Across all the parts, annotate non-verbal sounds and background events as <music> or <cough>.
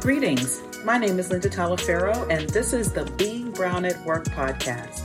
Greetings. My name is Linda Taliaferro, and this is the Being Brown at Work podcast.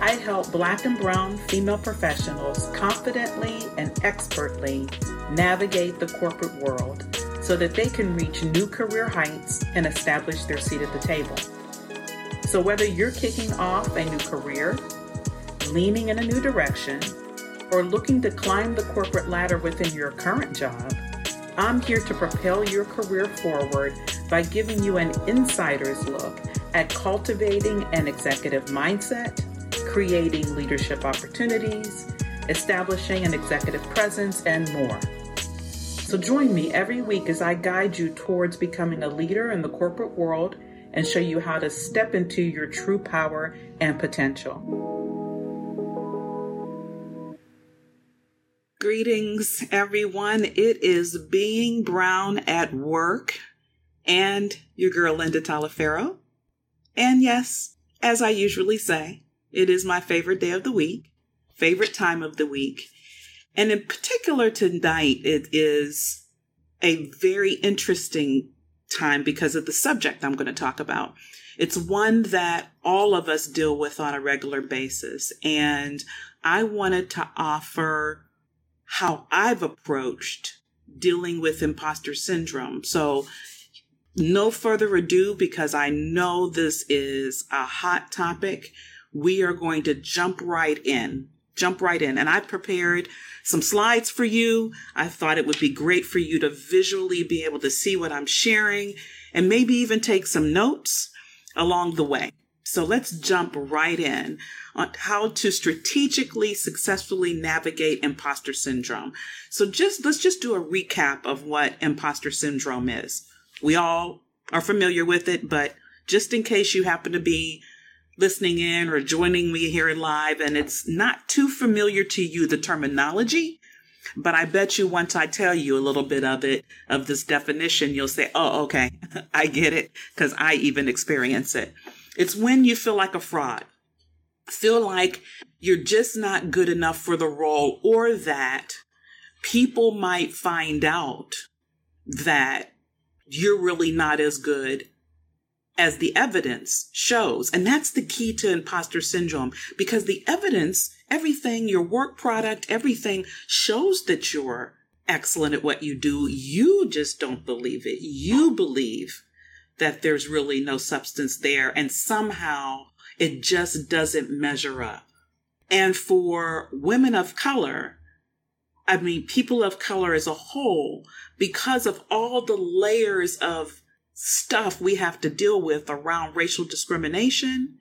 I help Black and Brown female professionals confidently and expertly navigate the corporate world so that they can reach new career heights and establish their seat at the table. So, whether you're kicking off a new career, leaning in a new direction, or looking to climb the corporate ladder within your current job, I'm here to propel your career forward by giving you an insider's look at cultivating an executive mindset, creating leadership opportunities, establishing an executive presence, and more. So join me every week as I guide you towards becoming a leader in the corporate world and show you how to step into your true power and potential. Greetings, everyone. It is Being Brown at Work and your girl, Linda Taliaferro. And yes, as I usually say, it is my favorite day of the week, favorite time of the week. And in particular, tonight, it is a very interesting time because of the subject I'm going to talk about. It's one that all of us deal with on a regular basis. And I wanted to offer how I've approached dealing with imposter syndrome. So, no further ado, because I know this is a hot topic, we are going to jump right in. Jump right in. And I prepared some slides for you. I thought it would be great for you to visually be able to see what I'm sharing and maybe even take some notes along the way. So let's jump right in on how to strategically successfully navigate imposter syndrome. So just let's just do a recap of what imposter syndrome is. We all are familiar with it, but just in case you happen to be listening in or joining me here live and it's not too familiar to you the terminology, but I bet you once I tell you a little bit of it, of this definition, you'll say, oh, okay, <laughs> I get it, because I even experience it. It's when you feel like a fraud, feel like you're just not good enough for the role, or that people might find out that you're really not as good as the evidence shows. And that's the key to imposter syndrome because the evidence, everything, your work product, everything shows that you're excellent at what you do. You just don't believe it. You believe that there's really no substance there and somehow it just doesn't measure up. And for women of color, I mean, people of color as a whole, because of all the layers of stuff we have to deal with around racial discrimination,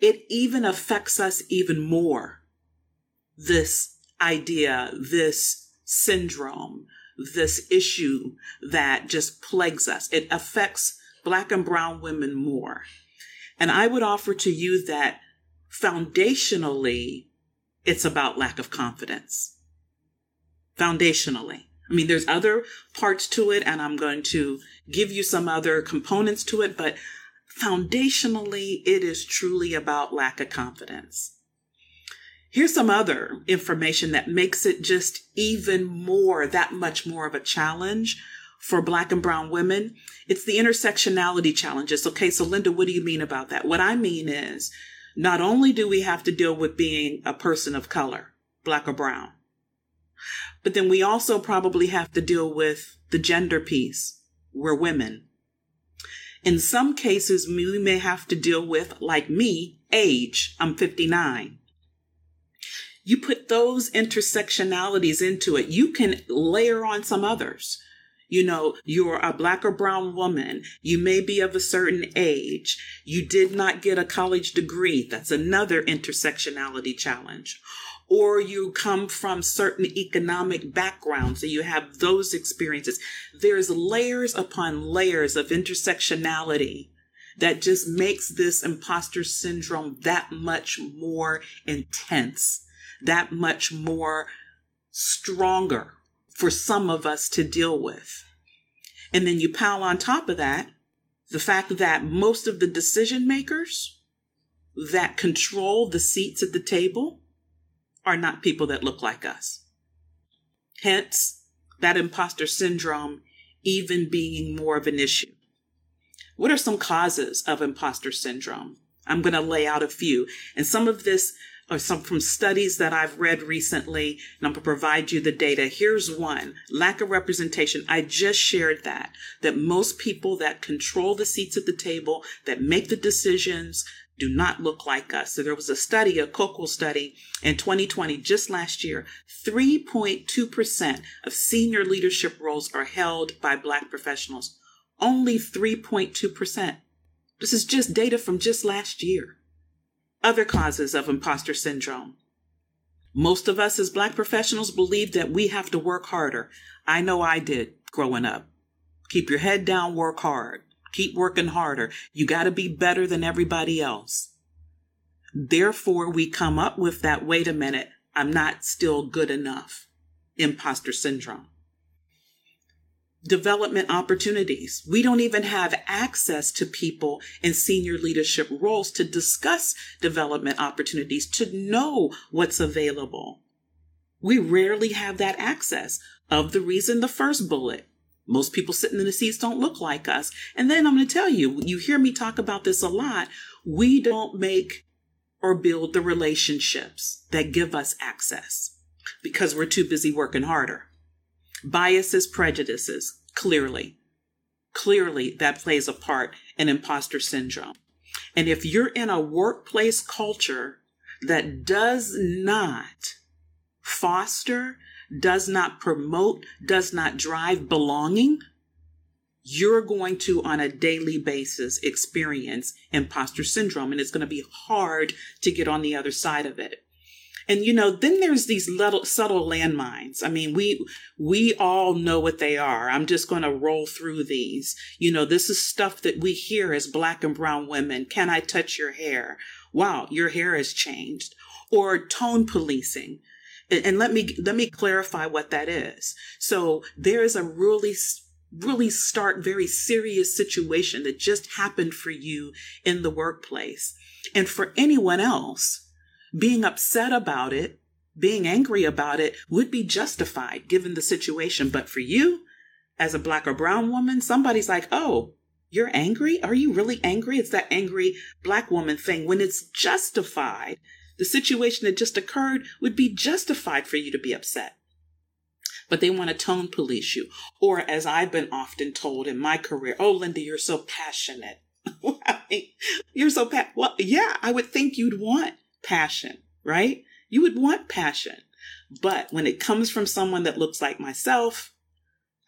it even affects us even more. This idea, this syndrome, this issue that just plagues us. It affects Black and Brown women more. And I would offer to you that foundationally, it's about lack of confidence. Foundationally. I mean, there's other parts to it, and I'm going to give you some other components to it, but foundationally, it is truly about lack of confidence. Here's some other information that makes it just even more, that much more of a challenge for black and brown women. It's the intersectionality challenges. Okay. So Linda, what do you mean about that? What I mean is not only do we have to deal with being a person of color, black or brown, but then we also probably have to deal with the gender piece. We're women. In some cases, we may have to deal with, like me, age. I'm 59. You put those intersectionalities into it, you can layer on some others you know, you're a black or brown woman. You may be of a certain age. You did not get a college degree. That's another intersectionality challenge. Or you come from certain economic backgrounds, so you have those experiences. There's layers upon layers of intersectionality that just makes this imposter syndrome that much more intense, that much more stronger for some of us to deal with. And then you pile on top of that the fact that most of the decision makers that control the seats at the table are not people that look like us. Hence, that imposter syndrome even being more of an issue. What are some causes of imposter syndrome? I'm going to lay out a few. And some of this Uh, some from studies that I've read recently, and I'm going to provide you the data. Here's one lack of representation. I just shared that, that most people that control the seats at the table, that make the decisions, do not look like us. So there was a study, a COCO study in 2020, just last year, 3.2% of senior leadership roles are held by Black professionals. Only 3.2%. This is just data from just last year. Other causes of imposter syndrome. Most of us as Black professionals believe that we have to work harder. I know I did growing up. Keep your head down, work hard. Keep working harder. You got to be better than everybody else. Therefore, we come up with that wait a minute, I'm not still good enough. Imposter syndrome. Development opportunities. We don't even have access to people in senior leadership roles to discuss development opportunities, to know what's available. We rarely have that access of the reason the first bullet most people sitting in the seats don't look like us. And then I'm going to tell you, you hear me talk about this a lot. We don't make or build the relationships that give us access because we're too busy working harder. Biases, prejudices, clearly, clearly that plays a part in imposter syndrome. And if you're in a workplace culture that does not foster does not promote, does not drive belonging, you're going to, on a daily basis, experience imposter syndrome. And it's going to be hard to get on the other side of it. And you know, then there's these little subtle landmines. I mean, we we all know what they are. I'm just going to roll through these. You know, this is stuff that we hear as black and brown women. Can I touch your hair? Wow, your hair has changed. Or tone policing and let me let me clarify what that is so there is a really really stark very serious situation that just happened for you in the workplace and for anyone else being upset about it being angry about it would be justified given the situation but for you as a black or brown woman somebody's like oh you're angry are you really angry it's that angry black woman thing when it's justified the situation that just occurred would be justified for you to be upset. But they want to tone police you. Or, as I've been often told in my career, oh, Linda, you're so passionate. <laughs> you're so pa- well, yeah, I would think you'd want passion, right? You would want passion. But when it comes from someone that looks like myself,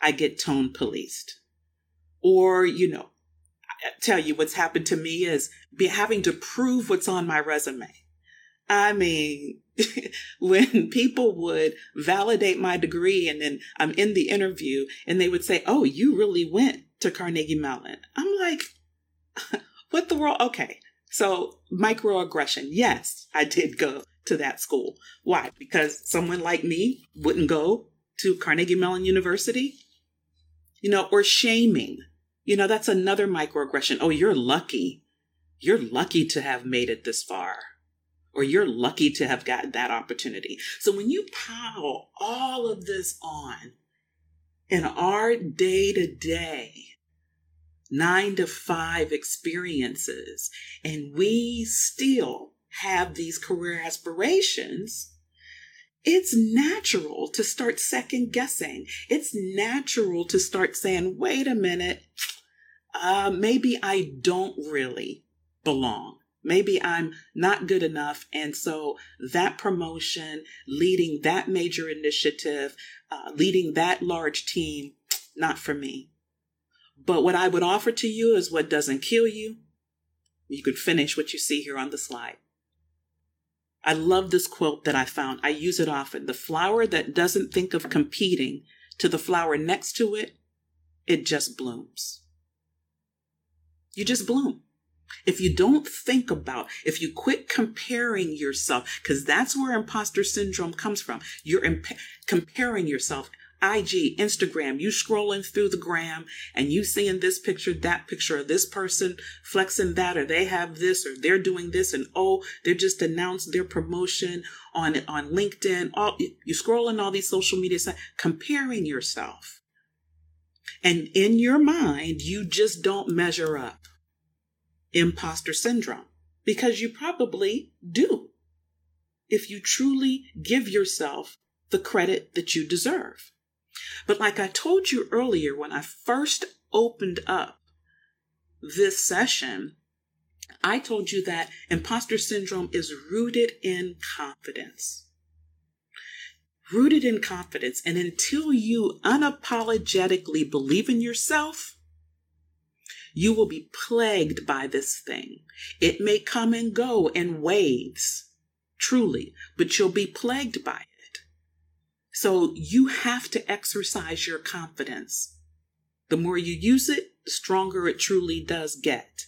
I get tone policed. Or, you know, I tell you what's happened to me is be having to prove what's on my resume. I mean, <laughs> when people would validate my degree and then I'm in the interview and they would say, Oh, you really went to Carnegie Mellon. I'm like, <laughs> What the world? Okay. So, microaggression. Yes, I did go to that school. Why? Because someone like me wouldn't go to Carnegie Mellon University? You know, or shaming. You know, that's another microaggression. Oh, you're lucky. You're lucky to have made it this far or you're lucky to have gotten that opportunity. So when you pile all of this on in our day to day, nine to five experiences, and we still have these career aspirations, it's natural to start second guessing. It's natural to start saying, wait a minute, uh, maybe I don't really belong. Maybe I'm not good enough. And so that promotion, leading that major initiative, uh, leading that large team, not for me. But what I would offer to you is what doesn't kill you. You could finish what you see here on the slide. I love this quote that I found. I use it often. The flower that doesn't think of competing to the flower next to it, it just blooms. You just bloom. If you don't think about, if you quit comparing yourself, because that's where imposter syndrome comes from. You're imp- comparing yourself. IG, Instagram, you scrolling through the gram and you seeing this picture, that picture, of this person flexing that, or they have this, or they're doing this, and oh, they just announced their promotion on on LinkedIn. All you scrolling all these social media sites, comparing yourself. And in your mind, you just don't measure up. Imposter syndrome. Because you probably do. If you truly give yourself the credit that you deserve. But like I told you earlier, when I first opened up this session, I told you that imposter syndrome is rooted in confidence. Rooted in confidence. And until you unapologetically believe in yourself, you will be plagued by this thing. It may come and go in waves, truly, but you'll be plagued by it. So you have to exercise your confidence. The more you use it, the stronger it truly does get.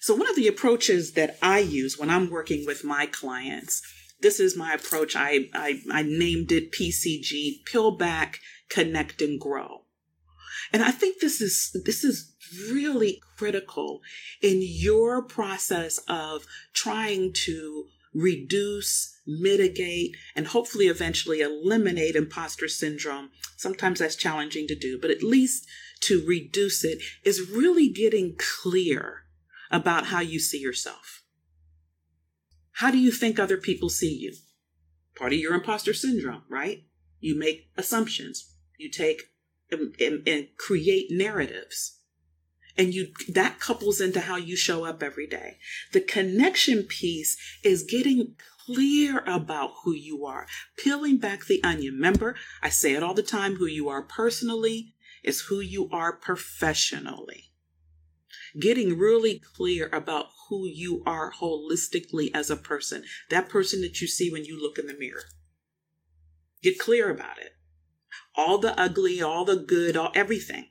So, one of the approaches that I use when I'm working with my clients, this is my approach. I, I, I named it PCG, Peel Back, Connect, and Grow. And I think this is, this is really critical in your process of trying to reduce, mitigate, and hopefully eventually eliminate imposter syndrome. Sometimes that's challenging to do, but at least to reduce it is really getting clear about how you see yourself. How do you think other people see you? Part of your imposter syndrome, right? You make assumptions. You take and, and, and create narratives and you that couples into how you show up every day. The connection piece is getting clear about who you are. Peeling back the onion. Remember i say it all the time who you are personally is who you are professionally. Getting really clear about who you are holistically as a person. That person that you see when you look in the mirror. Get clear about it. All the ugly all the good all everything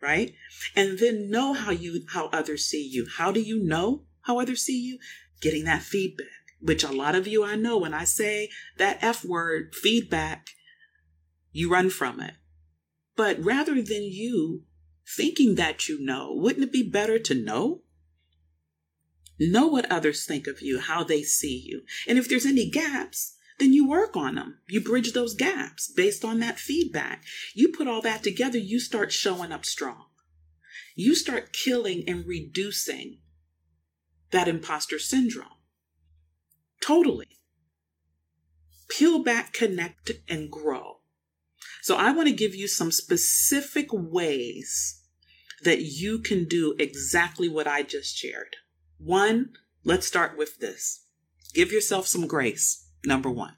right? And then know how you how others see you. How do you know how others see you? Getting that feedback, which a lot of you I know when I say that F word, feedback, you run from it. But rather than you thinking that you know, wouldn't it be better to know? Know what others think of you, how they see you. And if there's any gaps, then you work on them. You bridge those gaps based on that feedback. You put all that together, you start showing up strong. You start killing and reducing that imposter syndrome. Totally. Peel back, connect, and grow. So I want to give you some specific ways that you can do exactly what I just shared. One, let's start with this. Give yourself some grace number one.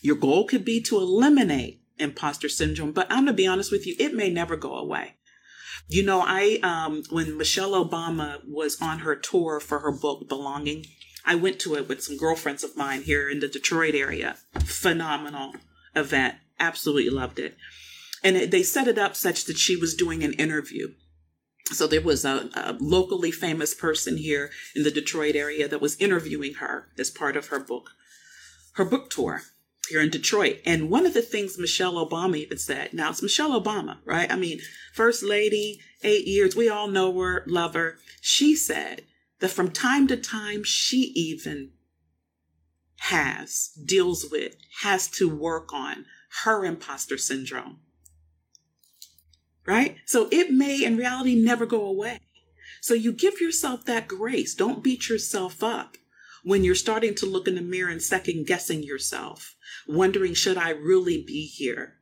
Your goal could be to eliminate imposter syndrome, but I'm gonna be honest with you, it may never go away. You know, I um, when Michelle Obama was on her tour for her book Becoming, I went to it with some girlfriends of mine here in the Detroit area. Phenomenal event, absolutely loved it. And it, they set it up such that she was doing an interview. So there was a, a, locally famous person here in the Detroit area that was interviewing her as part of her book, her book tour here in Detroit. And one of the things Michelle Obama even said, now it's Michelle Obama, right? I mean, first lady, eight years, we all know her, love her. She said that from time to time, she even has, deals with, has to work on her imposter syndrome right? So it may in reality never go away. So you give yourself that grace. Don't beat yourself up when you're starting to look in the mirror and second guessing yourself, wondering, should I really be here?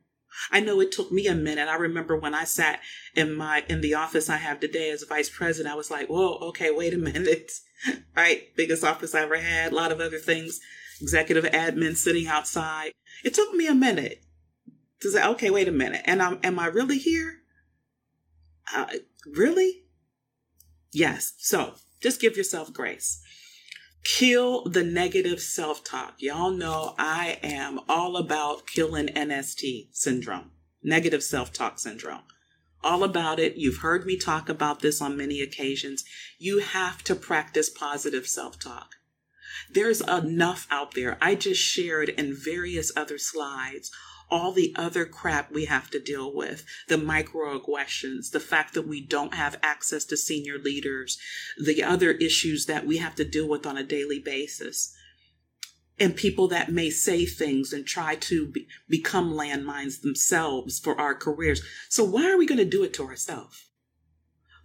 I know it took me a minute. I remember when I sat in my in the office I have today as vice president, I was like, whoa, okay, wait a <laughs> minute. right? Biggest office I ever had, a lot of other things, executive admin sitting outside. It took me a minute to say, okay, wait a minute. And I'm am I really here? Uh, really? Yes. So just give yourself grace. Kill the negative self talk. Y'all know I am all about killing NST syndrome, negative self talk syndrome. All about it. You've heard me talk about this on many occasions. You have to practice positive self talk. There's enough out there. I just shared in various other slides all the other crap we have to deal with the microaggressions, the fact that we don't have access to senior leaders, the other issues that we have to deal with on a daily basis. and people that may say things and try to be, become landmines themselves for our careers. So why are we going to do it to ourselves?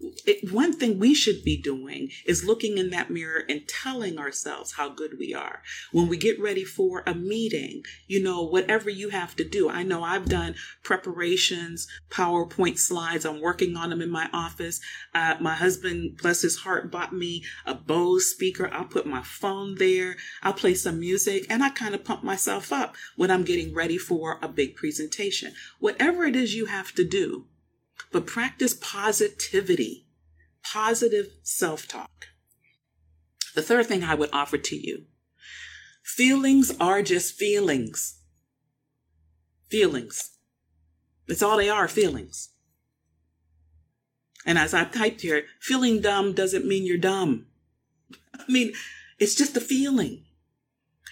It, one thing we should be doing is looking in that mirror and telling ourselves how good we are. When we get ready for a meeting, you know, whatever you have to do. I know I've done preparations, PowerPoint slides. I'm working on them in my office. Uh, my husband, bless his heart, bought me a Bose speaker. I'll put my phone there. I'll play some music and I kind of pump myself up when I'm getting ready for a big presentation. Whatever it is you have to do, but practice positivity, positive self talk. The third thing I would offer to you feelings are just feelings. Feelings. That's all they are feelings. And as I typed here, feeling dumb doesn't mean you're dumb. I mean, it's just a feeling.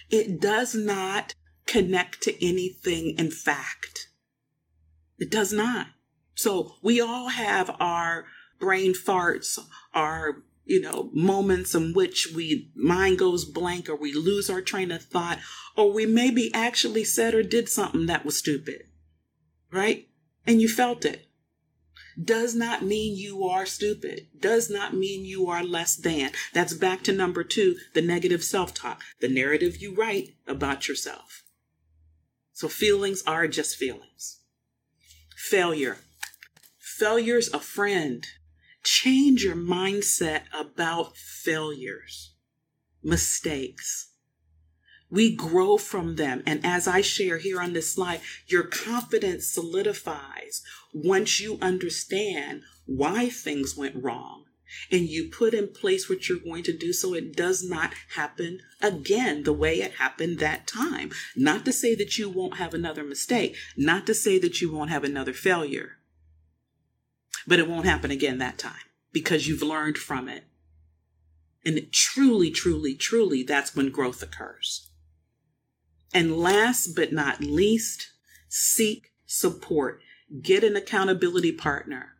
It does not connect to anything in fact. It does not. So we all have our brain farts, our you know, moments in which we mind goes blank or we lose our train of thought, or we maybe actually said or did something that was stupid. Right? And you felt it. Does not mean you are stupid. Does not mean you are less than. That's back to number two, the negative self-talk, the narrative you write about yourself. So feelings are just feelings. Failure Failure's a friend. Change your mindset about failures, mistakes. We grow from them. And as I share here on this slide, your confidence solidifies once you understand why things went wrong and you put in place what you're going to do so it does not happen again the way it happened that time. Not to say that you won't have another mistake, not to say that you won't have another failure, but it won't happen again that time because you've learned from it. And truly, truly, truly, that's when growth occurs. And last but not least, seek support. Get an accountability partner.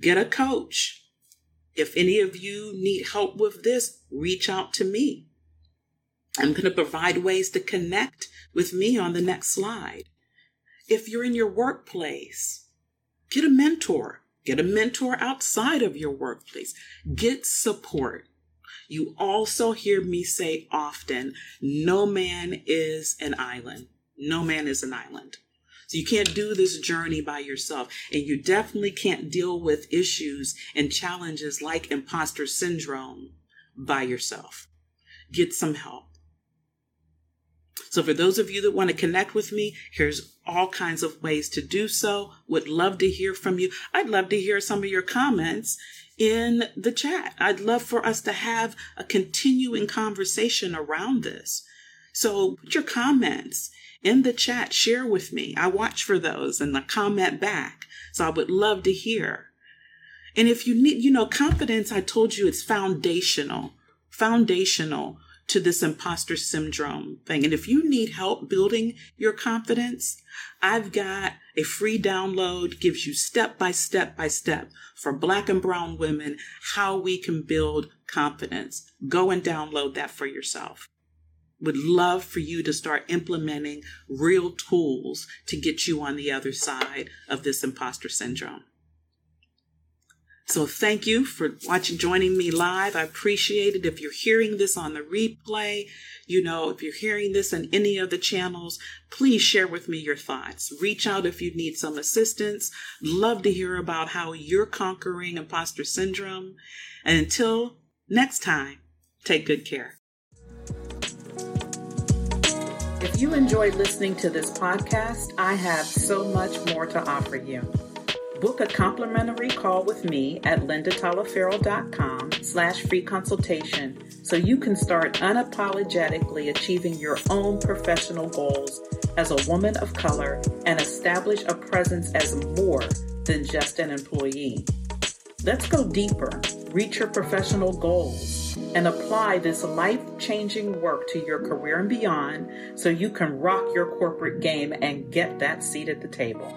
Get a coach. If any of you need help with this, reach out to me. I'm going to provide ways to connect with me on the next slide. If you're in your workplace, get a mentor. Get a mentor outside of your workplace. Get support. You also hear me say often, no man is an island. No man is an island. So you can't do this journey by yourself. And you definitely can't deal with issues and challenges like imposter syndrome by yourself. Get some help. So for those of you that want to connect with me, here's all kinds of ways to do so. Would love to hear from you. I'd love to hear some of your comments in the chat. I'd love for us to have a continuing conversation around this. So put your comments in the chat, share with me. I watch for those and the comment back. So I would love to hear. And if you need, you know, confidence, I told you it's foundational, foundational to this imposter syndrome thing. And if you need help building your confidence, I've got a free download, gives you step by step by step for black and brown women, how we can build confidence. Go and download that for yourself. Would love for you to start implementing real tools to get you on the other side of this imposter syndrome. So thank you for watching, joining me live. I appreciate it. If you're hearing this on the replay, you know, if you're hearing this on any of the channels, please share with me your thoughts. Reach out if you need some assistance. Love to hear about how you're conquering imposter syndrome. And until next time, take good care. If you enjoyed listening to this podcast, I have so much more to offer you. Book a complimentary call with me at lindataliaferro.com slash free consultation so you can start unapologetically achieving your own professional goals as a woman of color and establish a presence as more than just an employee. Let's go deeper, reach your professional goals, and apply this life changing work to your career and beyond so you can rock your corporate game and get that seat at the table.